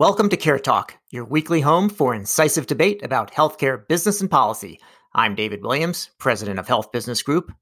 Welcome to Care Talk, your weekly home for incisive debate about healthcare business and policy. I'm David Williams, president of Health Business Group.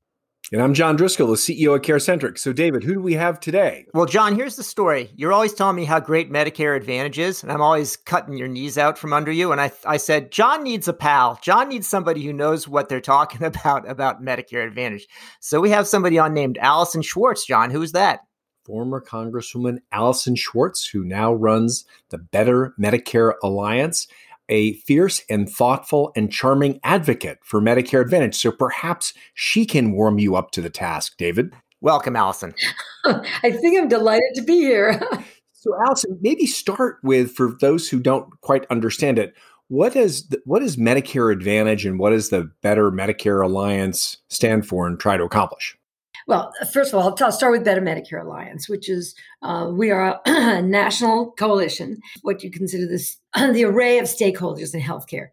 And I'm John Driscoll, the CEO of CareCentrix. So, David, who do we have today? Well, John, here's the story. You're always telling me how great Medicare Advantage is, and I'm always cutting your knees out from under you. And I, I said, John needs a pal. John needs somebody who knows what they're talking about about Medicare Advantage. So we have somebody on named Allison Schwartz. John, who's that? Former Congresswoman Allison Schwartz, who now runs the Better Medicare Alliance, a fierce and thoughtful and charming advocate for Medicare Advantage. So perhaps she can warm you up to the task, David. Welcome, Allison. I think I'm delighted to be here. so, Allison, maybe start with for those who don't quite understand it. What is the, what is Medicare Advantage and what does the Better Medicare Alliance stand for and try to accomplish? Well, first of all, I'll start with Better Medicare Alliance, which is uh, we are a national coalition, what you consider this the array of stakeholders in healthcare.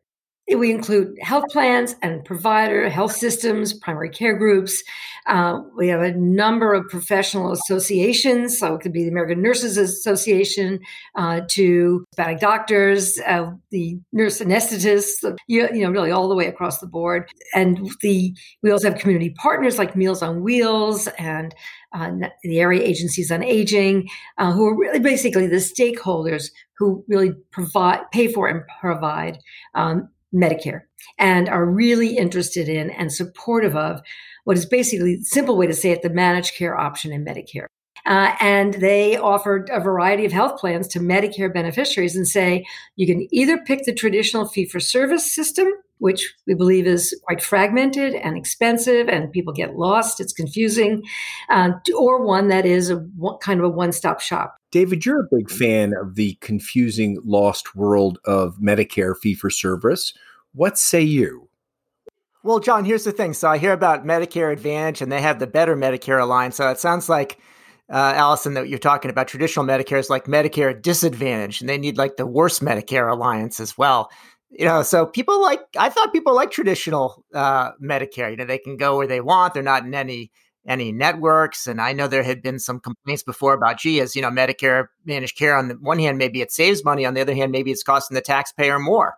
We include health plans and provider health systems, primary care groups. Uh, we have a number of professional associations. So it could be the American Nurses Association uh, to Hispanic doctors, uh, the nurse anesthetists, you, you, know, really all the way across the board. And the we also have community partners like Meals on Wheels and uh, the area agencies on aging, uh, who are really basically the stakeholders who really provide, pay for, and provide um, Medicare and are really interested in and supportive of what is basically simple way to say it the managed care option in Medicare. Uh, and they offered a variety of health plans to Medicare beneficiaries and say you can either pick the traditional fee for service system, which we believe is quite fragmented and expensive, and people get lost. It's confusing, uh, or one that is a kind of a one stop shop. David, you're a big fan of the confusing, lost world of Medicare fee for service. What say you? Well, John, here's the thing. So I hear about Medicare Advantage and they have the better Medicare Alliance. So it sounds like, uh, Allison, that you're talking about traditional Medicare is like Medicare Disadvantage and they need like the worst Medicare Alliance as well. You know, so people like, I thought people like traditional uh, Medicare. You know, they can go where they want, they're not in any any networks. And I know there had been some complaints before about, gee, as you know, Medicare managed care on the one hand, maybe it saves money. On the other hand, maybe it's costing the taxpayer more.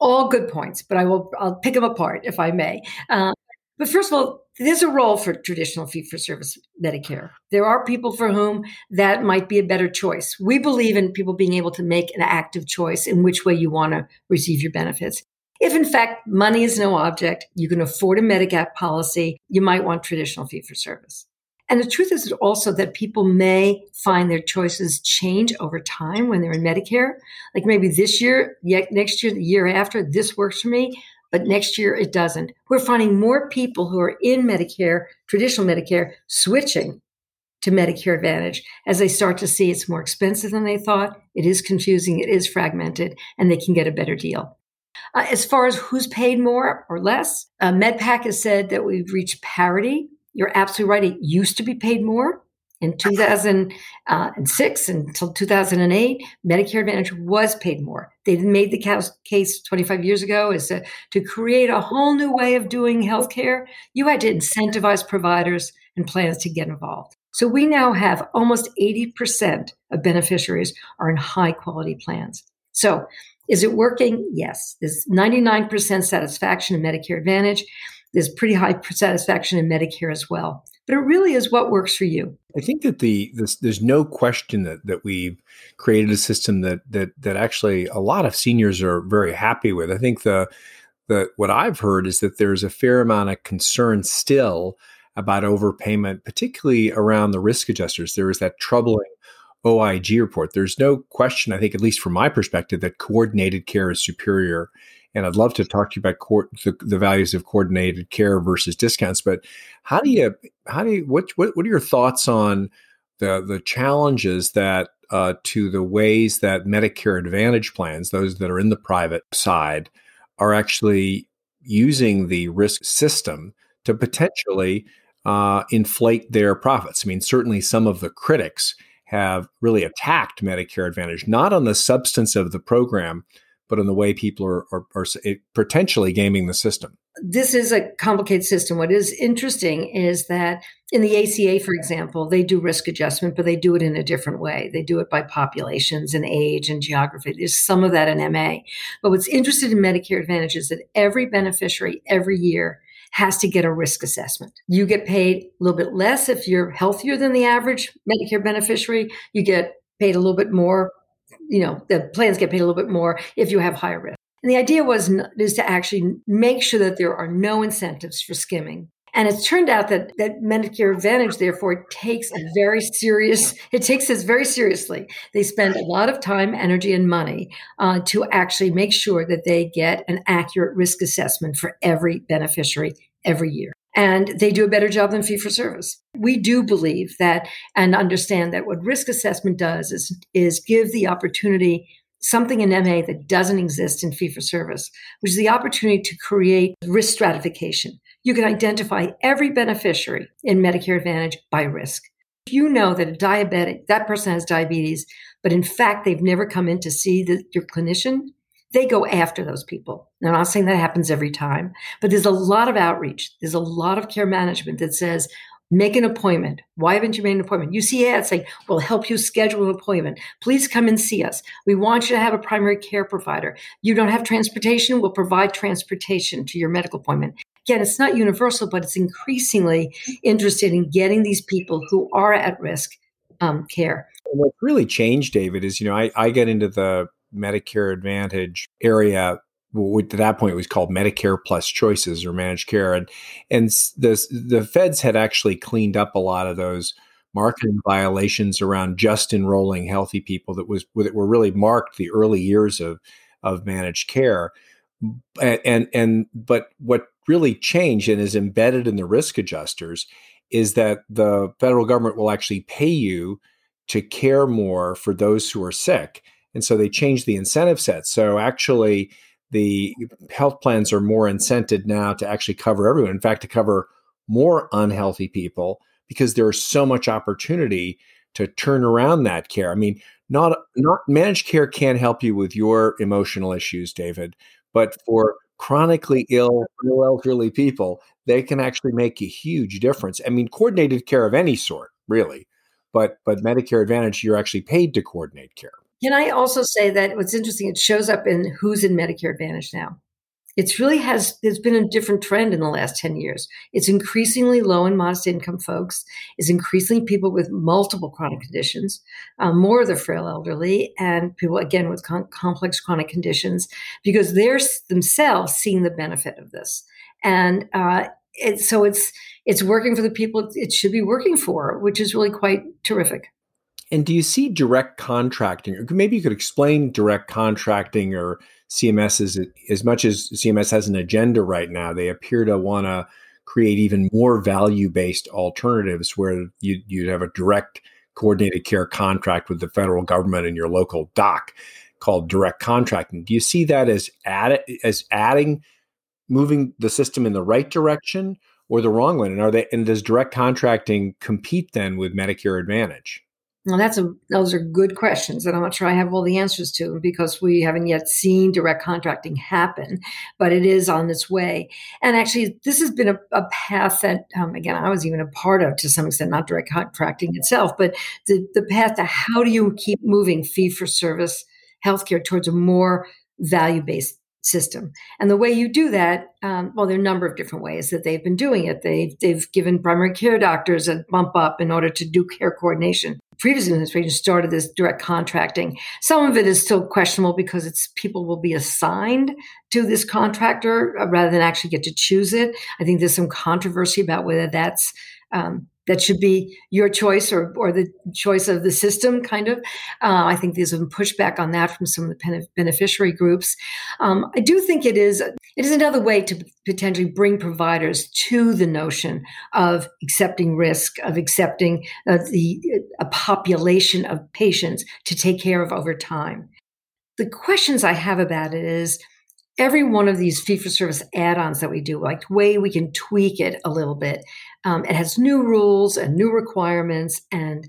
All good points, but I will I'll pick them apart if I may. Uh, but first of all, there's a role for traditional fee for service Medicare. There are people for whom that might be a better choice. We believe in people being able to make an active choice in which way you want to receive your benefits. If in fact money is no object, you can afford a Medigap policy, you might want traditional fee for service. And the truth is also that people may find their choices change over time when they're in Medicare. Like maybe this year, next year, the year after, this works for me, but next year it doesn't. We're finding more people who are in Medicare, traditional Medicare, switching to Medicare Advantage as they start to see it's more expensive than they thought. It is confusing, it is fragmented, and they can get a better deal. Uh, as far as who's paid more or less, uh, MedPAC has said that we've reached parity. You're absolutely right. It used to be paid more. In 2006 uh, until 2008, Medicare Advantage was paid more. They made the case 25 years ago is to, to create a whole new way of doing healthcare. You had to incentivize providers and plans to get involved. So we now have almost 80% of beneficiaries are in high quality plans. So is it working? Yes. There's 99% satisfaction in Medicare Advantage. There's pretty high satisfaction in Medicare as well. But it really is what works for you. I think that the this, there's no question that that we've created a system that that that actually a lot of seniors are very happy with. I think the the what I've heard is that there's a fair amount of concern still about overpayment, particularly around the risk adjusters. There is that troubling OIG report. There's no question, I think, at least from my perspective, that coordinated care is superior. And I'd love to talk to you about the, the, values of coordinated care versus discounts. But how do you, how do you, what, what, what are your thoughts on the, the challenges that uh, to the ways that Medicare Advantage plans, those that are in the private side, are actually using the risk system to potentially uh, inflate their profits? I mean, certainly some of the critics have really attacked Medicare Advantage, not on the substance of the program, but on the way people are, are, are potentially gaming the system. This is a complicated system. What is interesting is that in the ACA, for example, they do risk adjustment, but they do it in a different way. They do it by populations and age and geography. There's some of that in MA. But what's interesting in Medicare Advantage is that every beneficiary every year has to get a risk assessment. You get paid a little bit less if you're healthier than the average Medicare beneficiary. You get paid a little bit more you know, the plans get paid a little bit more if you have higher risk. And the idea was is to actually make sure that there are no incentives for skimming. And it's turned out that that Medicare Advantage, therefore, takes a very serious. It takes this very seriously. They spend a lot of time, energy, and money uh, to actually make sure that they get an accurate risk assessment for every beneficiary every year and they do a better job than fee for service. We do believe that and understand that what risk assessment does is, is give the opportunity something in MA that doesn't exist in fee for service, which is the opportunity to create risk stratification. You can identify every beneficiary in Medicare Advantage by risk. If you know that a diabetic, that person has diabetes, but in fact they've never come in to see the, your clinician, they go after those people. I'm not saying that happens every time, but there's a lot of outreach. There's a lot of care management that says, make an appointment. Why haven't you made an appointment? You see ads saying, we'll help you schedule an appointment. Please come and see us. We want you to have a primary care provider. You don't have transportation, we'll provide transportation to your medical appointment. Again, it's not universal, but it's increasingly interested in getting these people who are at risk um, care. What's really changed, David, is you know I, I get into the Medicare Advantage area at that point it was called Medicare Plus Choices or Managed Care, and and the the feds had actually cleaned up a lot of those marketing violations around just enrolling healthy people that was that were really marked the early years of of managed care, and and, and but what really changed and is embedded in the risk adjusters is that the federal government will actually pay you to care more for those who are sick and so they changed the incentive set. So actually, the health plans are more incented now to actually cover everyone. In fact, to cover more unhealthy people because there is so much opportunity to turn around that care. I mean, not not managed care can't help you with your emotional issues, David, but for chronically ill, ill elderly people, they can actually make a huge difference. I mean, coordinated care of any sort, really, but but Medicare Advantage, you're actually paid to coordinate care. Can I also say that what's interesting, it shows up in who's in Medicare Advantage now. It's really has, there's been a different trend in the last 10 years. It's increasingly low and modest income folks. It's increasingly people with multiple chronic conditions, um, more of the frail elderly, and people, again, with con- complex chronic conditions, because they're themselves seeing the benefit of this. And uh, it, so it's, it's working for the people it should be working for, which is really quite terrific. And do you see direct contracting, maybe you could explain direct contracting or CMS as, as much as CMS has an agenda right now, they appear to want to create even more value based alternatives where you, you'd have a direct coordinated care contract with the federal government and your local doc called direct contracting. Do you see that as add, as adding, moving the system in the right direction or the wrong one? And are they and does direct contracting compete then with Medicare Advantage? Well, that's a those are good questions that I'm not sure I have all the answers to them because we haven't yet seen direct contracting happen, but it is on its way. And actually, this has been a, a path that, um, again, I was even a part of to some extent, not direct contracting itself, but the the path to how do you keep moving fee for service healthcare towards a more value based system. And the way you do that, um, well, there are a number of different ways that they've been doing it. They've, they've given primary care doctors a bump up in order to do care coordination. Previous administration started this direct contracting. Some of it is still questionable because it's people will be assigned to this contractor uh, rather than actually get to choose it. I think there's some controversy about whether that's um, that should be your choice or, or the choice of the system, kind of. Uh, I think there's some pushback on that from some of the beneficiary groups. Um, I do think it is it is another way to potentially bring providers to the notion of accepting risk, of accepting uh, the a population of patients to take care of over time. The questions I have about it is every one of these fee for service add-ons that we do, like the way we can tweak it a little bit. Um, it has new rules and new requirements and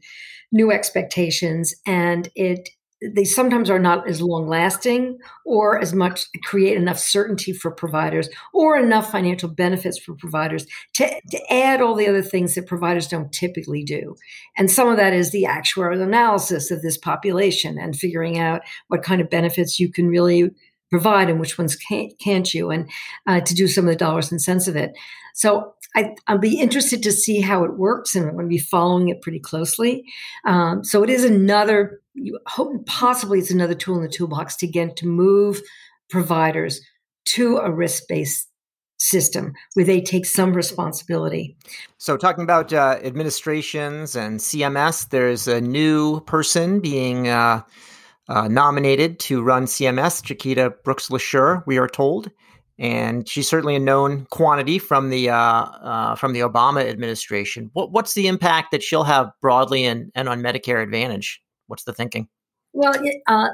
new expectations, and it they sometimes are not as long lasting or as much create enough certainty for providers or enough financial benefits for providers to, to add all the other things that providers don't typically do. And some of that is the actuarial analysis of this population and figuring out what kind of benefits you can really provide and which ones can't, can't you, and uh, to do some of the dollars and cents of it. So I, will be interested to see how it works, and I'm going to be following it pretty closely. Um, so it is another, hope possibly it's another tool in the toolbox to get to move providers to a risk based system where they take some responsibility. So, talking about uh, administrations and CMS, there's a new person being uh, uh, nominated to run CMS, Chiquita Brooks LaSure, we are told and she's certainly a known quantity from the uh, uh, from the Obama administration. What, what's the impact that she'll have broadly and, and on Medicare Advantage? What's the thinking? Well, uh,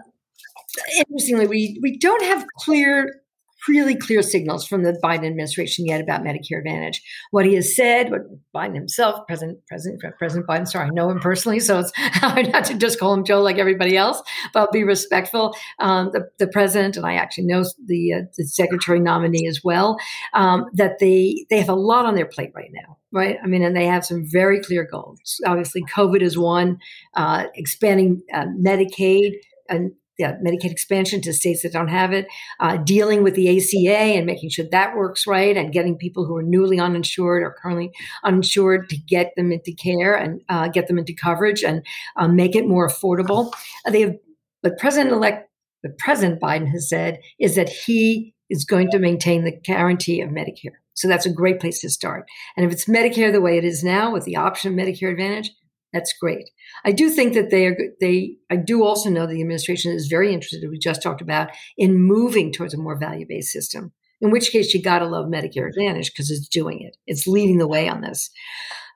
interestingly, we we don't have clear really clear signals from the Biden administration yet about Medicare Advantage. What he has said, what Biden himself, President President President Biden, sorry, I know him personally, so it's hard not to just call him Joe like everybody else, but be respectful. Um, the, the president, and I actually know the, uh, the secretary nominee as well, um, that they they have a lot on their plate right now right? I mean, and they have some very clear goals. Obviously, COVID is one, uh, expanding uh, Medicaid and yeah, Medicaid expansion to states that don't have it, uh, dealing with the ACA and making sure that works right, and getting people who are newly uninsured or currently uninsured to get them into care and uh, get them into coverage and uh, make it more affordable. Uh, they have, but President-elect, the President Biden has said is that he is going to maintain the guarantee of Medicare. So that's a great place to start. And if it's Medicare the way it is now, with the option of Medicare Advantage, that's great. I do think that they are, they, I do also know the administration is very interested, we just talked about, in moving towards a more value based system. In which case, you got to love Medicare Advantage because it's doing it. It's leading the way on this.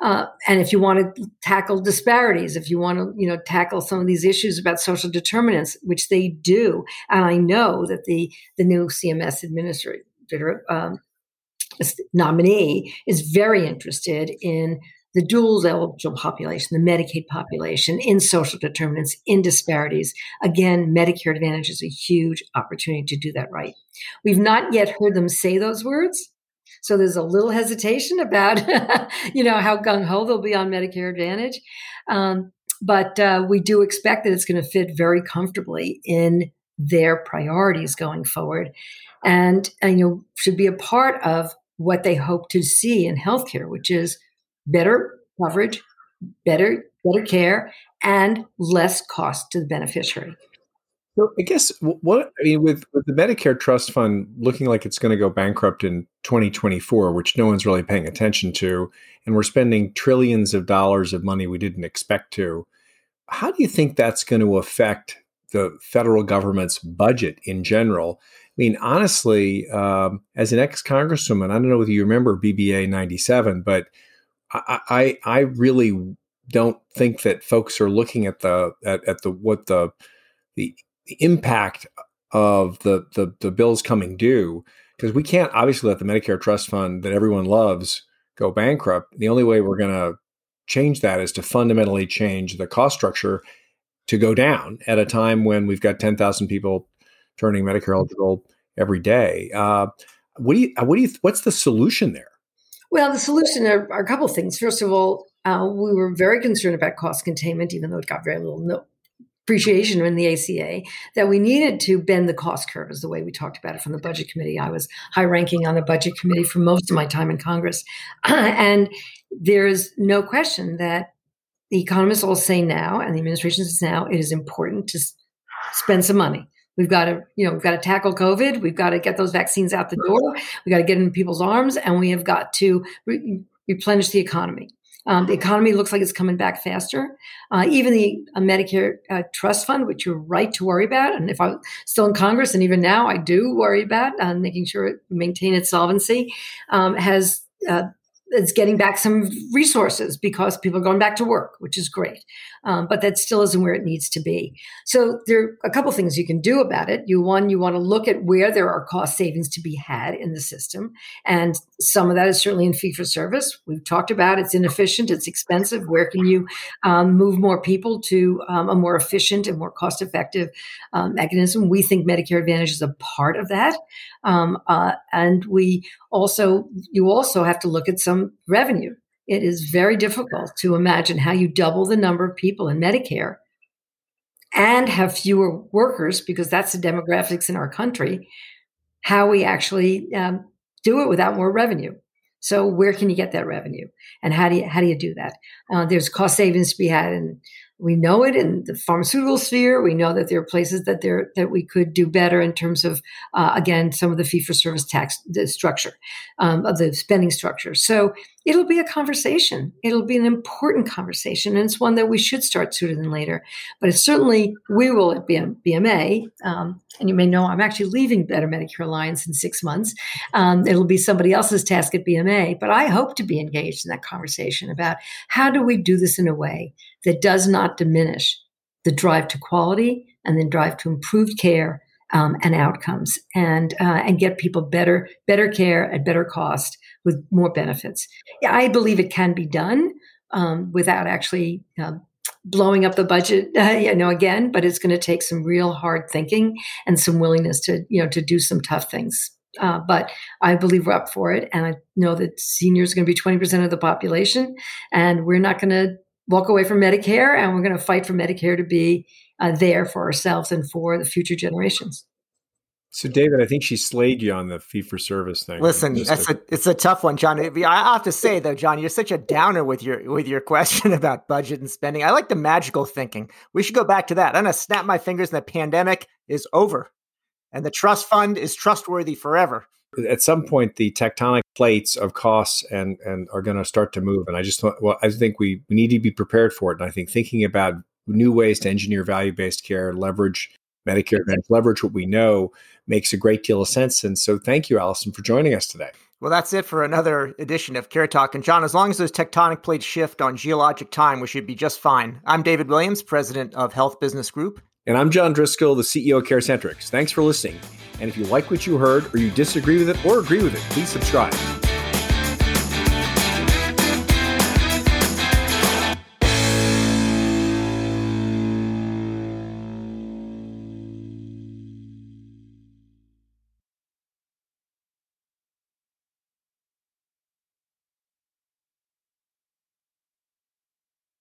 Uh, and if you want to tackle disparities, if you want to, you know, tackle some of these issues about social determinants, which they do, and I know that the the new CMS administrator um, nominee is very interested in the dual eligible population, the Medicaid population, in social determinants, in disparities. Again, Medicare Advantage is a huge opportunity to do that right. We've not yet heard them say those words. So there's a little hesitation about, you know, how gung ho they'll be on Medicare Advantage. Um, but uh, we do expect that it's going to fit very comfortably in their priorities going forward and, and you know should be a part of what they hope to see in healthcare which is better coverage, better better care, and less cost to the beneficiary. So I guess what I mean with, with the Medicare Trust Fund looking like it's going to go bankrupt in 2024, which no one's really paying attention to, and we're spending trillions of dollars of money we didn't expect to. How do you think that's going to affect the federal government's budget in general? I mean, honestly, um, as an ex congresswoman, I don't know whether you remember BBA 97, but I, I, really don't think that folks are looking at the at, at the what the, the the impact of the the, the bills coming due because we can't obviously let the Medicare trust fund that everyone loves go bankrupt. The only way we're going to change that is to fundamentally change the cost structure to go down at a time when we've got 10,000 people turning Medicare eligible every day. Uh, what do you what do you what's the solution there? Well, the solution are, are a couple of things. First of all, uh, we were very concerned about cost containment, even though it got very little appreciation in the ACA, that we needed to bend the cost curve, is the way we talked about it from the budget committee. I was high ranking on the budget committee for most of my time in Congress. and there is no question that the economists all say now, and the administration says now, it is important to spend some money. We've got to, you know, we've got to tackle COVID. We've got to get those vaccines out the door. We've got to get in people's arms, and we have got to re- replenish the economy. Um, the economy looks like it's coming back faster. Uh, even the uh, Medicare uh, trust fund, which you're right to worry about, and if I'm still in Congress, and even now I do worry about uh, making sure it maintain its solvency, um, has uh, it's getting back some resources because people are going back to work, which is great. Um, but that still isn't where it needs to be. So there are a couple things you can do about it. You one, you want to look at where there are cost savings to be had in the system, and some of that is certainly in fee for service. We've talked about it's inefficient, it's expensive. Where can you um, move more people to um, a more efficient and more cost effective um, mechanism? We think Medicare Advantage is a part of that, um, uh, and we also you also have to look at some revenue it is very difficult to imagine how you double the number of people in Medicare and have fewer workers, because that's the demographics in our country, how we actually um, do it without more revenue. So where can you get that revenue, and how do you how do you do that? Uh, there's cost savings to be had in we know it in the pharmaceutical sphere. We know that there are places that there that we could do better in terms of, uh, again, some of the fee for service tax structure um, of the spending structure. So it'll be a conversation. It'll be an important conversation, and it's one that we should start sooner than later. But it's certainly we will at BMA, um, and you may know I'm actually leaving Better Medicare Alliance in six months. Um, it'll be somebody else's task at BMA, but I hope to be engaged in that conversation about how do we do this in a way that does not diminish the drive to quality and then drive to improved care um, and outcomes and uh, and get people better better care at better cost with more benefits. Yeah, I believe it can be done um, without actually uh, blowing up the budget. Uh, you know, again, but it's going to take some real hard thinking and some willingness to you know to do some tough things. Uh, but I believe we're up for it, and I know that seniors are going to be twenty percent of the population, and we're not going to walk away from Medicare, and we're going to fight for Medicare to be uh, there for ourselves and for the future generations. So, David, I think she slayed you on the fee for service thing. Listen, that's a, it's a tough one, John. I have to say though, John, you're such a downer with your with your question about budget and spending. I like the magical thinking. We should go back to that. I'm gonna snap my fingers, and the pandemic is over, and the trust fund is trustworthy forever at some point the tectonic plates of costs and and are going to start to move and i just well i think we, we need to be prepared for it and i think thinking about new ways to engineer value-based care leverage medicare advantage leverage what we know makes a great deal of sense and so thank you allison for joining us today well, that's it for another edition of Care Talk. And John, as long as those tectonic plates shift on geologic time, we should be just fine. I'm David Williams, president of Health Business Group. And I'm John Driscoll, the CEO of CareCentrix. Thanks for listening. And if you like what you heard, or you disagree with it, or agree with it, please subscribe.